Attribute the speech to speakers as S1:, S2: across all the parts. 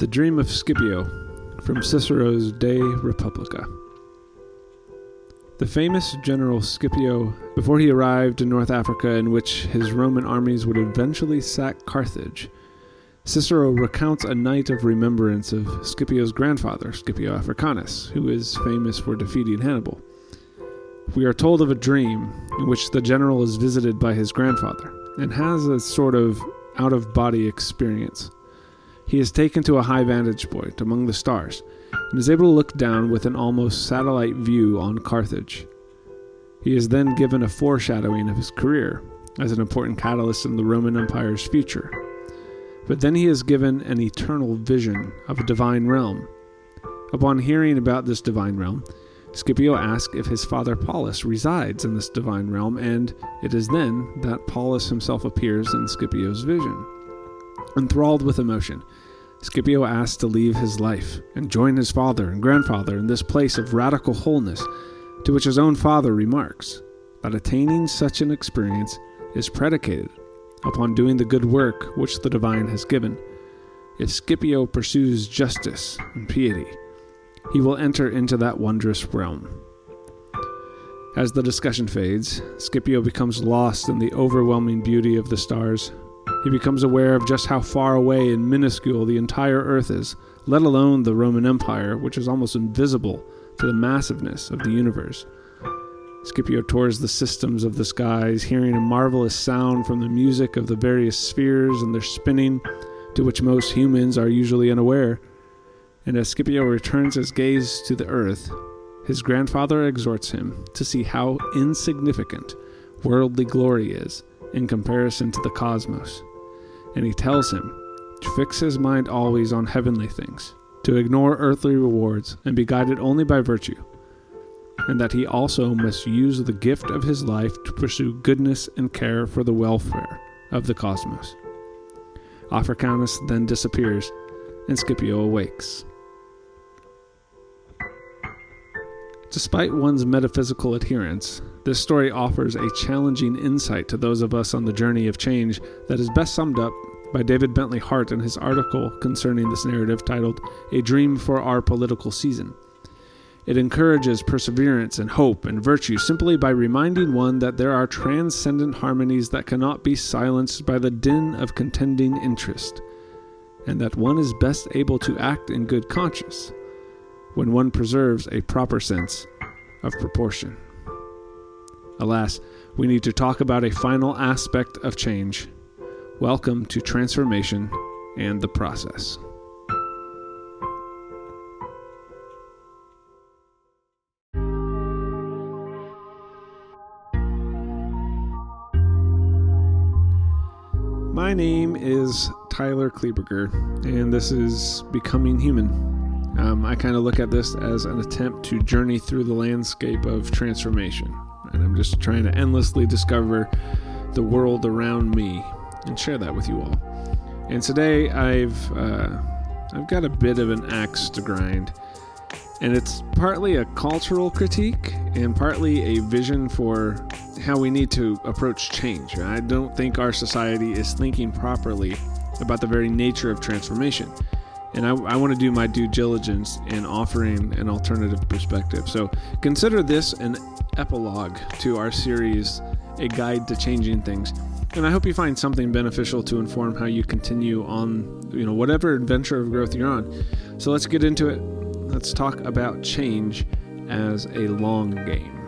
S1: The Dream of Scipio from Cicero's De Republica. The famous general Scipio, before he arrived in North Africa, in which his Roman armies would eventually sack Carthage, Cicero recounts a night of remembrance of Scipio's grandfather, Scipio Africanus, who is famous for defeating Hannibal. We are told of a dream in which the general is visited by his grandfather and has a sort of out of body experience. He is taken to a high vantage point among the stars and is able to look down with an almost satellite view on Carthage. He is then given a foreshadowing of his career as an important catalyst in the Roman Empire's future. But then he is given an eternal vision of a divine realm. Upon hearing about this divine realm, Scipio asks if his father Paulus resides in this divine realm, and it is then that Paulus himself appears in Scipio's vision. Enthralled with emotion, Scipio asks to leave his life and join his father and grandfather in this place of radical wholeness, to which his own father remarks that attaining such an experience is predicated upon doing the good work which the divine has given. If Scipio pursues justice and piety, he will enter into that wondrous realm. As the discussion fades, Scipio becomes lost in the overwhelming beauty of the stars he becomes aware of just how far away and minuscule the entire Earth is, let alone the Roman Empire, which is almost invisible to the massiveness of the universe. Scipio tours the systems of the skies, hearing a marvelous sound from the music of the various spheres and their spinning, to which most humans are usually unaware. And as Scipio returns his gaze to the earth, his grandfather exhorts him to see how insignificant worldly glory is in comparison to the cosmos and he tells him to fix his mind always on heavenly things, to ignore earthly rewards and be guided only by virtue, and that he also must use the gift of his life to pursue goodness and care for the welfare of the cosmos. Africanus then disappears, and Scipio awakes. Despite one's metaphysical adherence, this story offers a challenging insight to those of us on the journey of change that is best summed up by David Bentley Hart in his article concerning this narrative titled A Dream for Our Political Season. It encourages perseverance and hope and virtue simply by reminding one that there are transcendent harmonies that cannot be silenced by the din of contending interest, and that one is best able to act in good conscience when one preserves a proper sense of proportion. Alas, we need to talk about a final aspect of change. Welcome to transformation and the process. My name is Tyler Kleberger, and this is Becoming Human. Um, I kind of look at this as an attempt to journey through the landscape of transformation. And I'm just trying to endlessly discover the world around me and share that with you all. And today I've uh, I've got a bit of an axe to grind, and it's partly a cultural critique and partly a vision for how we need to approach change. I don't think our society is thinking properly about the very nature of transformation and I, I want to do my due diligence in offering an alternative perspective. So consider this an epilogue to our series, A Guide to Changing Things. And I hope you find something beneficial to inform how you continue on, you know, whatever adventure of growth you're on. So let's get into it. Let's talk about change as a long game.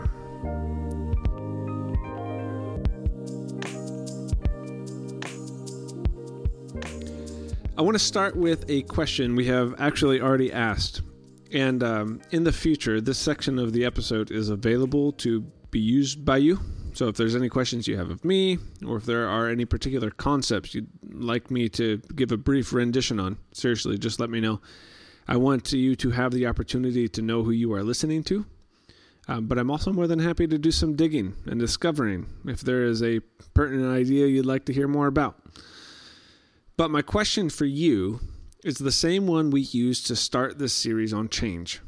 S1: I want to start with a question we have actually already asked. And um, in the future, this section of the episode is available to be used by you. So if there's any questions you have of me, or if there are any particular concepts you'd like me to give a brief rendition on, seriously, just let me know. I want you to have the opportunity to know who you are listening to. Um, but I'm also more than happy to do some digging and discovering if there is a pertinent idea you'd like to hear more about. But my question for you is the same one we used to start this series on change.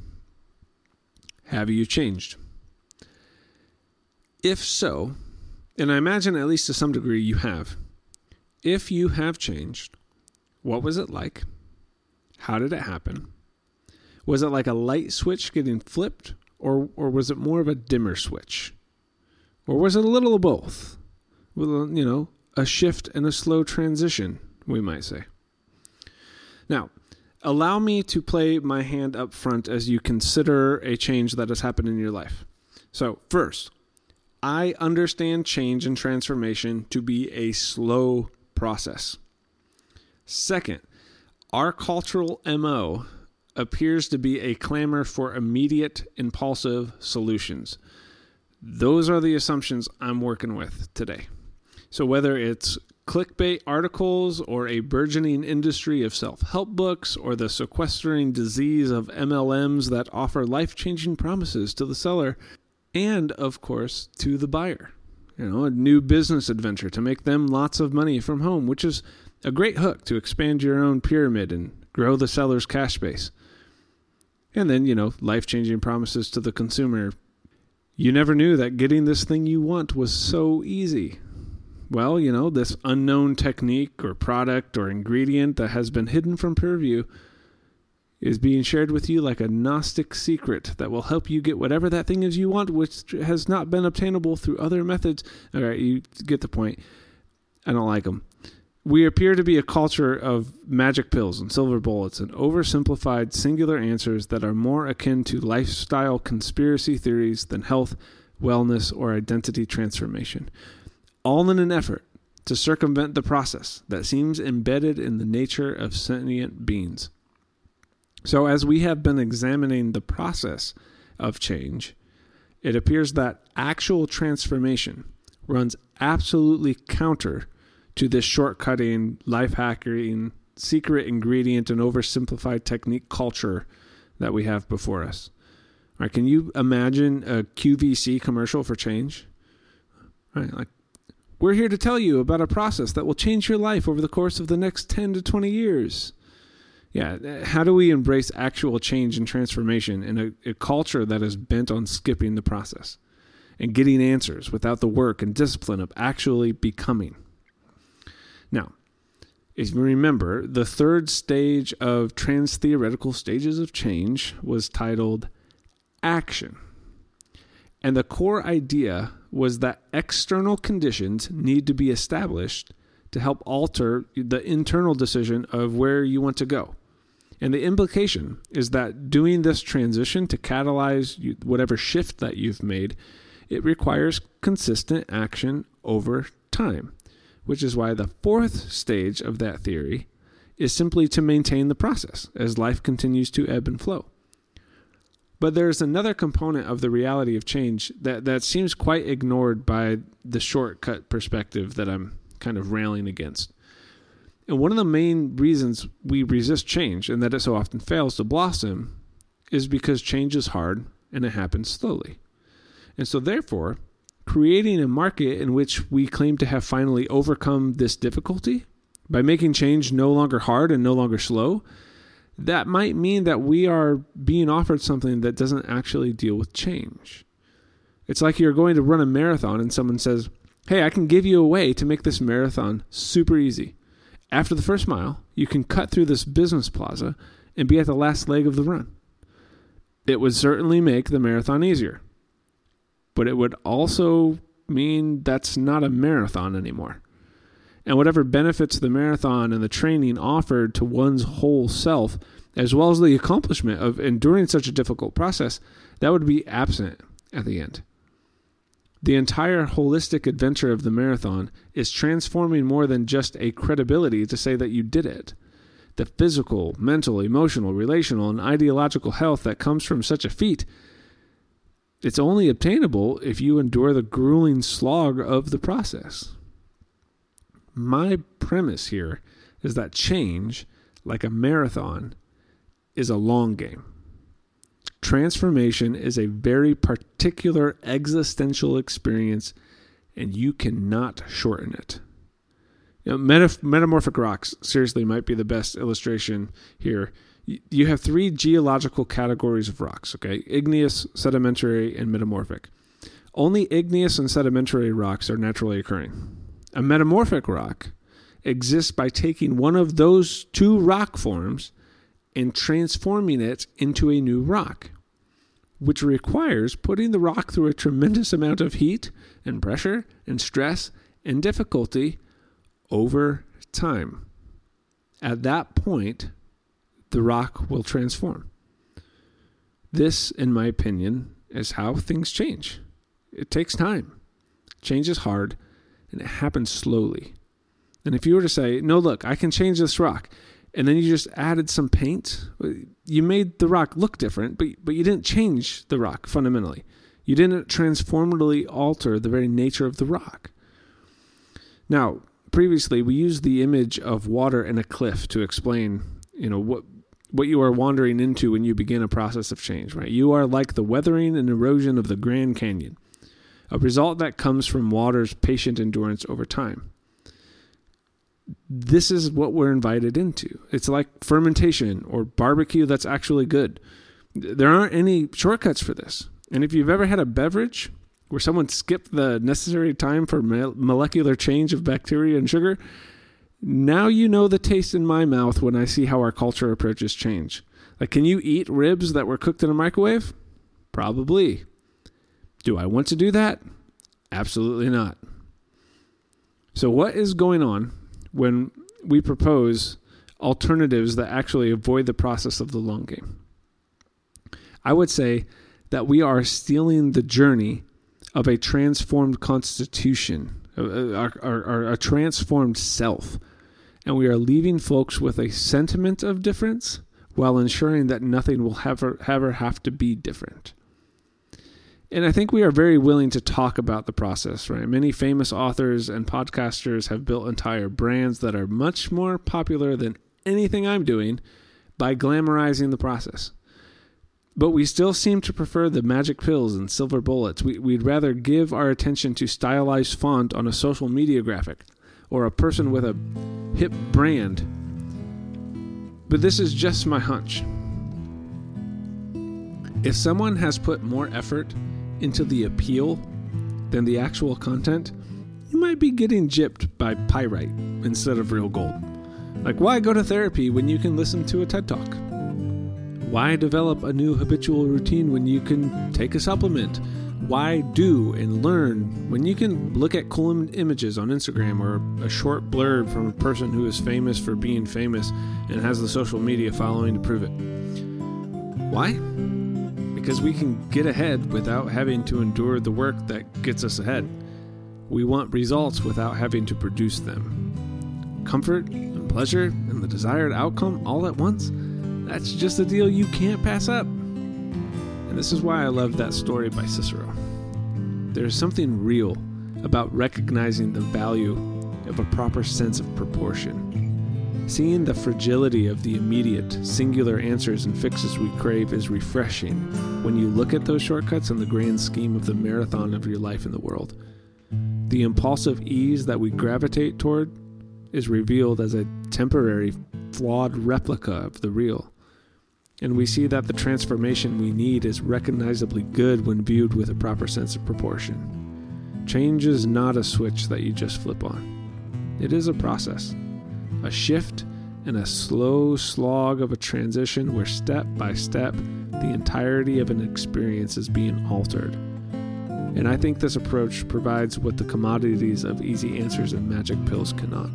S1: Have you changed? If so, and I imagine at least to some degree you have, if you have changed, what was it like? How did it happen? Was it like a light switch getting flipped, or, or was it more of a dimmer switch? Or was it a little of both? A, you know, a shift and a slow transition, we might say. Now, allow me to play my hand up front as you consider a change that has happened in your life. So, first, I understand change and transformation to be a slow process. Second, our cultural MO appears to be a clamor for immediate, impulsive solutions. Those are the assumptions I'm working with today. So, whether it's clickbait articles or a burgeoning industry of self help books or the sequestering disease of MLMs that offer life changing promises to the seller and, of course, to the buyer. You know, a new business adventure to make them lots of money from home, which is a great hook to expand your own pyramid and grow the seller's cash base. And then, you know, life changing promises to the consumer. You never knew that getting this thing you want was so easy. Well, you know, this unknown technique or product or ingredient that has been hidden from purview is being shared with you like a Gnostic secret that will help you get whatever that thing is you want, which has not been obtainable through other methods. All right, you get the point. I don't like them. We appear to be a culture of magic pills and silver bullets and oversimplified singular answers that are more akin to lifestyle conspiracy theories than health, wellness, or identity transformation. All in an effort to circumvent the process that seems embedded in the nature of sentient beings. So, as we have been examining the process of change, it appears that actual transformation runs absolutely counter to this shortcutting, life hacking, secret ingredient, and oversimplified technique culture that we have before us. Right, can you imagine a QVC commercial for change? Right, like we're here to tell you about a process that will change your life over the course of the next 10 to 20 years. Yeah, how do we embrace actual change and transformation in a, a culture that is bent on skipping the process and getting answers without the work and discipline of actually becoming? Now, if you remember, the third stage of trans theoretical stages of change was titled action. And the core idea was that external conditions need to be established to help alter the internal decision of where you want to go. And the implication is that doing this transition to catalyze whatever shift that you've made, it requires consistent action over time which is why the fourth stage of that theory is simply to maintain the process as life continues to ebb and flow. But there's another component of the reality of change that, that seems quite ignored by the shortcut perspective that I'm kind of railing against. And one of the main reasons we resist change and that it so often fails to blossom is because change is hard and it happens slowly. And so, therefore, creating a market in which we claim to have finally overcome this difficulty by making change no longer hard and no longer slow, that might mean that we are being offered something that doesn't actually deal with change. It's like you're going to run a marathon and someone says, Hey, I can give you a way to make this marathon super easy. After the first mile, you can cut through this business plaza and be at the last leg of the run. It would certainly make the marathon easier but it would also mean that's not a marathon anymore. And whatever benefits the marathon and the training offered to one's whole self, as well as the accomplishment of enduring such a difficult process, that would be absent at the end. The entire holistic adventure of the marathon is transforming more than just a credibility to say that you did it. The physical, mental, emotional, relational, and ideological health that comes from such a feat it's only obtainable if you endure the grueling slog of the process. My premise here is that change, like a marathon, is a long game. Transformation is a very particular existential experience, and you cannot shorten it. You know, metaf- metamorphic rocks, seriously, might be the best illustration here you have three geological categories of rocks, okay? Igneous, sedimentary, and metamorphic. Only igneous and sedimentary rocks are naturally occurring. A metamorphic rock exists by taking one of those two rock forms and transforming it into a new rock, which requires putting the rock through a tremendous amount of heat and pressure and stress and difficulty over time. At that point, the rock will transform. This, in my opinion, is how things change. It takes time. Change is hard and it happens slowly. And if you were to say, no, look, I can change this rock, and then you just added some paint, you made the rock look different, but, but you didn't change the rock fundamentally. You didn't transformatively alter the very nature of the rock. Now, previously we used the image of water and a cliff to explain, you know, what what you are wandering into when you begin a process of change, right? You are like the weathering and erosion of the Grand Canyon, a result that comes from water's patient endurance over time. This is what we're invited into. It's like fermentation or barbecue that's actually good. There aren't any shortcuts for this. And if you've ever had a beverage where someone skipped the necessary time for molecular change of bacteria and sugar, now you know the taste in my mouth when I see how our culture approaches change. Like, can you eat ribs that were cooked in a microwave? Probably. Do I want to do that? Absolutely not. So, what is going on when we propose alternatives that actually avoid the process of the long game? I would say that we are stealing the journey of a transformed constitution, a, transformed self. And we are leaving folks with a sentiment of difference while ensuring that nothing will ever, ever have to be different. And I think we are very willing to talk about the process, right? Many famous authors and podcasters have built entire brands that are much more popular than anything I'm doing by glamorizing the process. But we still seem to prefer the magic pills and silver bullets. We, would rather give our attention to stylized font on a social media graphic or a person with a hip brand. But this is just my hunch. If someone has put more effort into the appeal than the actual content, you might be getting gypped by pyrite instead of real gold. Like, why go to therapy when you can listen to a TED Talk? Why develop a new habitual routine when you can take a supplement? Why do and learn when you can look at cool images on Instagram or a short blurb from a person who is famous for being famous and has the social media following to prove it? Why? Because we can get ahead without having to endure the work that gets us ahead. We want results without having to produce them. Comfort and pleasure and the desired outcome all at once? That's just a deal you can't pass up. And this is why I love that story by Cicero. There's something real about recognizing the value of a proper sense of proportion. Seeing the fragility of the immediate, singular answers and fixes we crave is refreshing when you look at those shortcuts in the grand scheme of the marathon of your life in the world. The impulsive ease that we gravitate toward is revealed as a temporary, flawed replica of the real. And we see that the transformation we need is recognizably good when viewed with a proper sense of proportion. Change is not a switch that you just flip on, it is a process, a shift, and a slow slog of a transition where step by step the entirety of an experience is being altered. And I think this approach provides what the commodities of easy answers and magic pills cannot.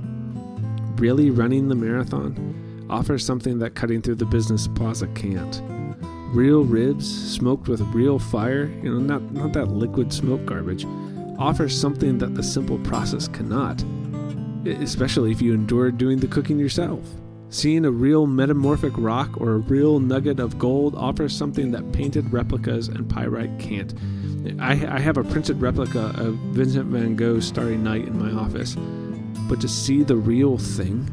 S1: Really running the marathon offers something that cutting through the business plaza can't. Real ribs, smoked with real fire, you know, not, not that liquid smoke garbage, offers something that the simple process cannot, especially if you endure doing the cooking yourself. Seeing a real metamorphic rock or a real nugget of gold offers something that painted replicas and pyrite can't. I, I have a printed replica of Vincent van Gogh's Starry Night in my office, but to see the real thing,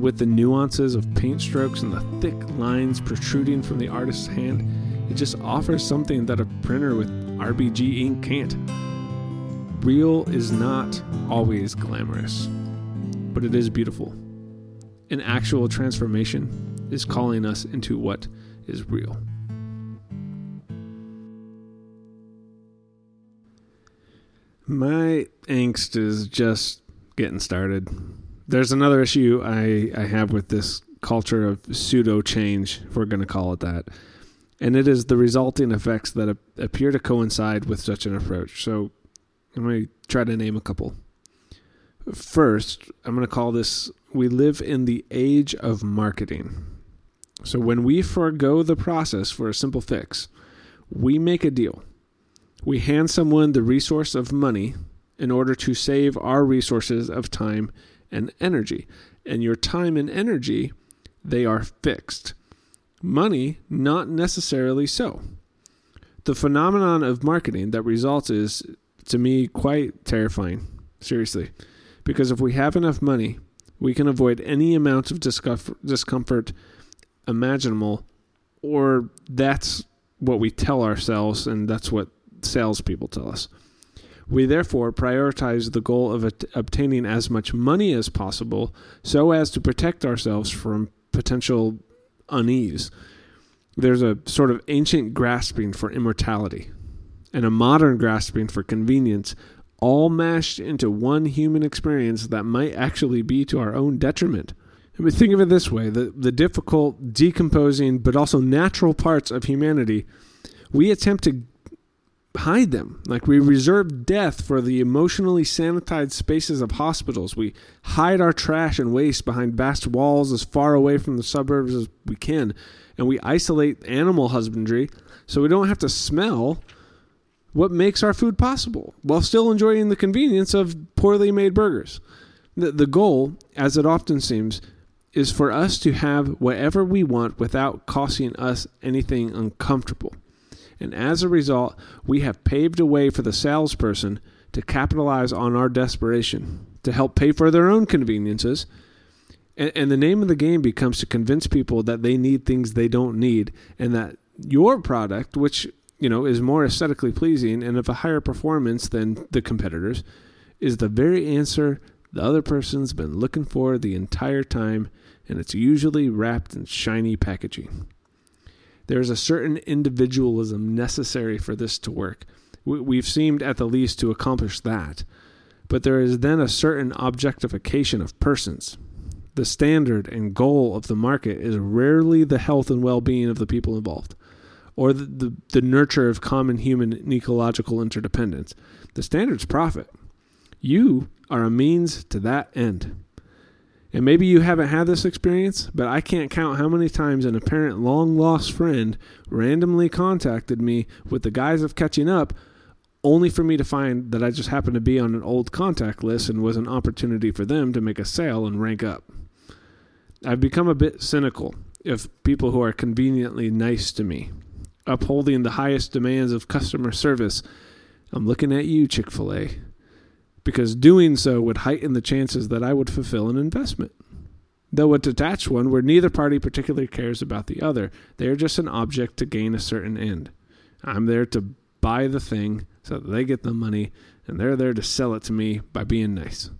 S1: with the nuances of paint strokes and the thick lines protruding from the artist's hand, it just offers something that a printer with RBG ink can't. Real is not always glamorous, but it is beautiful. An actual transformation is calling us into what is real. My angst is just getting started there's another issue I, I have with this culture of pseudo change, if we're going to call it that. And it is the resulting effects that appear to coincide with such an approach. So I'm going to try to name a couple. First, I'm going to call this we live in the age of marketing. So when we forego the process for a simple fix, we make a deal. We hand someone the resource of money in order to save our resources of time and energy. And your time and energy, they are fixed. Money, not necessarily so. The phenomenon of marketing that results is, to me, quite terrifying. Seriously. Because if we have enough money, we can avoid any amount of discomfort imaginable, or that's what we tell ourselves, and that's what salespeople tell us. We therefore prioritize the goal of obtaining as much money as possible so as to protect ourselves from potential unease. There's a sort of ancient grasping for immortality and a modern grasping for convenience, all mashed into one human experience that might actually be to our own detriment. I mean, think of it this way the, the difficult, decomposing, but also natural parts of humanity, we attempt to hide them. Like we reserve death for the emotionally sanitized spaces of hospitals. We hide our trash and waste behind vast walls as far away from the suburbs as we can. And we isolate animal husbandry so we don't have to smell what makes our food possible while still enjoying the convenience of poorly made burgers. The, the goal, as it often seems, is for us to have whatever we want without costing us anything uncomfortable. And as a result, we have paved a way for the salesperson to capitalize on our desperation, to help pay for their own conveniences. And, and, the name of the game becomes to convince people that they need things they don't need, and that your product, which you know is more aesthetically pleasing and of a higher performance than the competitors, is the very answer the other person's been looking for the entire time, and it's usually wrapped in shiny packaging. There is a certain individualism necessary for this to work. We've seemed at the least to accomplish that. But there is then a certain objectification of persons. The standard and goal of the market is rarely the health and well being of the people involved, or the, the, the nurture of common human and ecological interdependence. The standard's profit. You are a means to that end. And maybe you haven't had this experience, but I can't count how many times an apparent long lost friend randomly contacted me with the guise of catching up, only for me to find that I just happened to be on an old contact list and was an opportunity for them to make a sale and rank up. I've become a bit cynical of people who are conveniently nice to me, upholding the highest demands of customer service. I'm looking at you, Chick fil A because doing so would heighten the chances that I would fulfill an investment. Though a detached one where neither party particularly cares about the other, they are just an object to gain a certain end. I'm there to buy the thing so that they get the money, and they're there to sell it to me by being nice.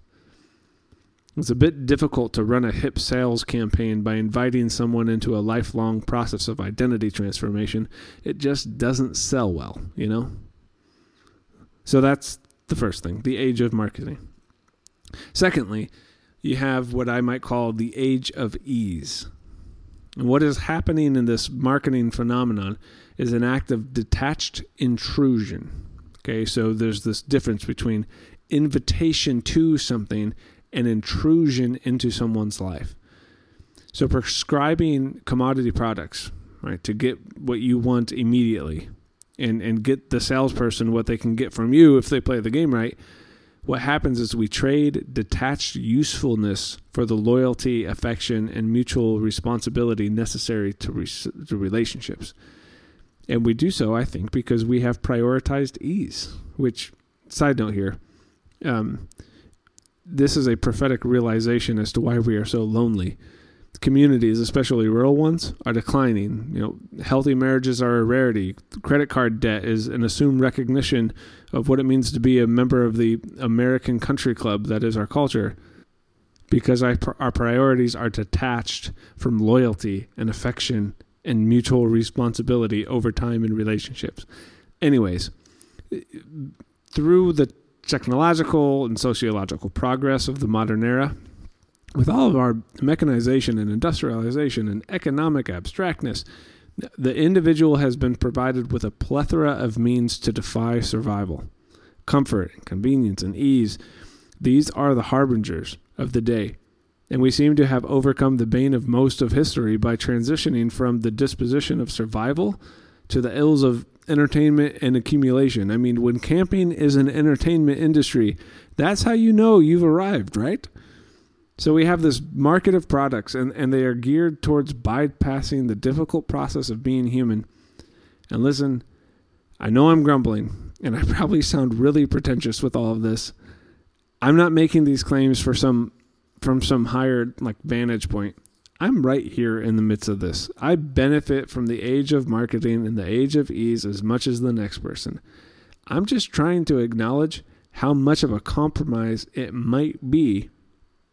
S1: It's a bit difficult to run a hip sales campaign by inviting someone into a lifelong process of identity transformation. It just doesn't sell well, you know? So that's the first thing, the age of marketing. Secondly, you have what I might call the age of ease. And what is happening in this marketing phenomenon is an act of detached intrusion. Okay, so there's this difference between invitation to something and intrusion into someone's life. So prescribing commodity products, right, to get what you want immediately, and and get the salesperson what they can get from you if they play the game right what happens is we trade detached usefulness for the loyalty affection and mutual responsibility necessary to, re- to relationships and we do so i think because we have prioritized ease which side note here um, this is a prophetic realization as to why we are so lonely communities, especially rural ones, are declining. You know, healthy marriages are a rarity. Credit card debt is an assumed recognition of what it means to be a member of the American country club that is our culture. Because our, priorities are detached from loyalty and affection and mutual responsibility over time in relationships. Anyways, through the technological and sociological progress of the modern era, with all of our mechanization and industrialization and economic abstractness, the individual has been provided with a plethora of means to defy survival. Comfort and convenience and ease, these are the harbingers of the day. And we seem to have overcome the bane of most of history by transitioning from the disposition of survival to the ills of entertainment and accumulation. I mean, when camping is an entertainment industry, that's how you know you've arrived, right? So we have this market of products, and, and they are geared towards bypassing the difficult process of being human. And listen, I know I'm grumbling, and I probably sound really pretentious with all of this. I'm not making these claims for some from some higher like vantage point. I'm right here in the midst of this. I benefit from the age of marketing and the age of ease as much as the next person. I'm just trying to acknowledge how much of a compromise it might be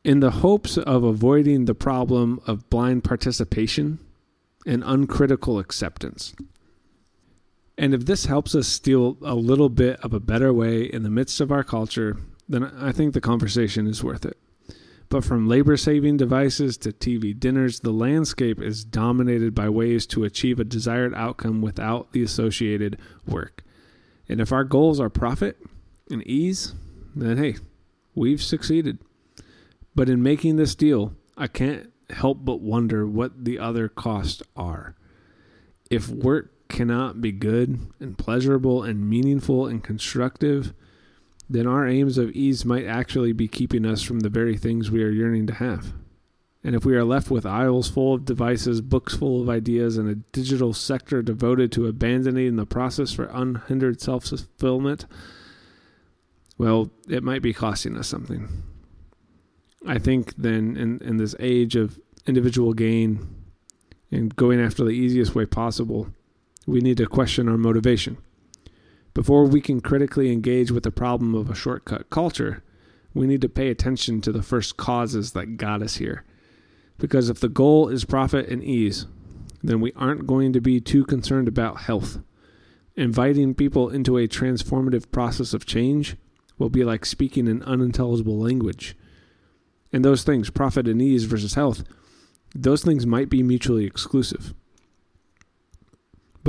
S1: in the hopes of avoiding the problem of blind participation and uncritical acceptance. And if this helps us steal a little bit of a better way in the midst of our culture, then I think the conversation is worth it. But from labor saving devices to TV dinners, the landscape is dominated by ways to achieve a desired outcome without the associated work. And if our goals are profit and ease, then hey, we've succeeded. But in making this deal, I can't help but wonder what the other costs are. If work cannot be good and pleasurable and meaningful and constructive, then our aims of ease might actually be keeping us from the very things we are yearning to have. And if we are left with aisles full of devices, books full of ideas, and a digital sector devoted to abandoning the process for unhindered self fulfillment, well, it might be costing us something. I think then, in, in this age of individual gain and going after the easiest way possible, we need to question our motivation. Before we can critically engage with the problem of a shortcut culture, we need to pay attention to the first causes that got us here. Because if the goal is profit and ease, then we aren't going to be too concerned about health. Inviting people into a transformative process of change will be like speaking an unintelligible language. And those things, profit and ease versus health, those things might be mutually exclusive.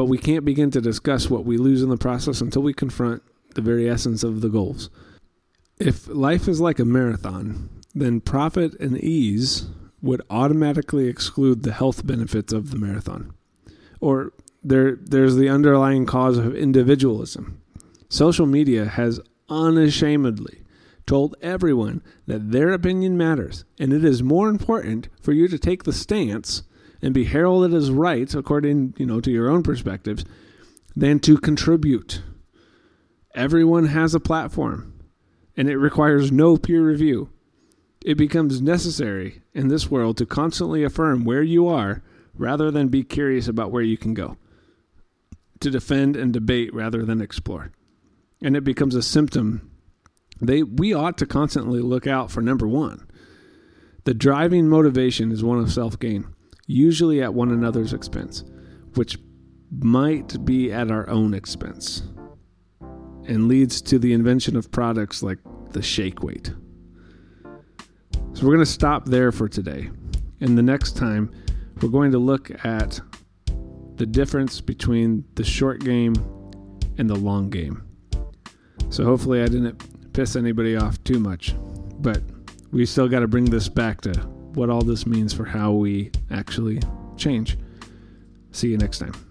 S1: But we can't begin to discuss what we lose in the process until we confront the very essence of the goals. If life is like a marathon, then profit and ease would automatically exclude the health benefits of the marathon. Or there there's the underlying cause of individualism. Social media has unashamedly told everyone that their opinion matters, and it is more important for you to take the stance and be heralded as right according, you know, to your own perspectives than to contribute. Everyone has a platform, and it requires no peer review. It becomes necessary in this world to constantly affirm where you are rather than be curious about where you can go, to defend and debate rather than explore. And it becomes a symptom. They, we ought to constantly look out for number one. The driving motivation is one of self gain usually at one another's expense, which might be at our own expense, and leads to the invention of products like the shake weight. So we're going to stop there for today. And the next time, we're going to look at the difference between the short game and the long game. So hopefully, I didn't piss anybody off too much, but we still got to bring this back to what all this means for how we actually change. See you next time.